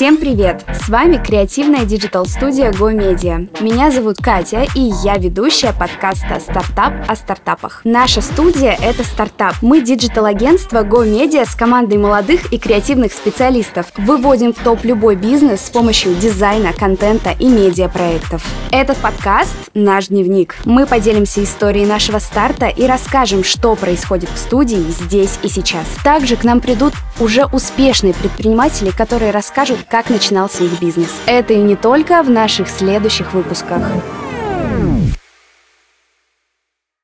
Всем привет! С вами креативная digital-студия Go Media. Меня зовут Катя, и я ведущая подкаста «Стартап о стартапах». Наша студия — это стартап. Мы digital-агентство Go Media с командой молодых и креативных специалистов. Выводим в топ любой бизнес с помощью дизайна, контента и медиапроектов. Этот подкаст — наш дневник. Мы поделимся историей нашего старта и расскажем, что происходит в студии здесь и сейчас. Также к нам придут уже успешные предприниматели, которые расскажут, как начинался их бизнес. Это и не только в наших следующих выпусках.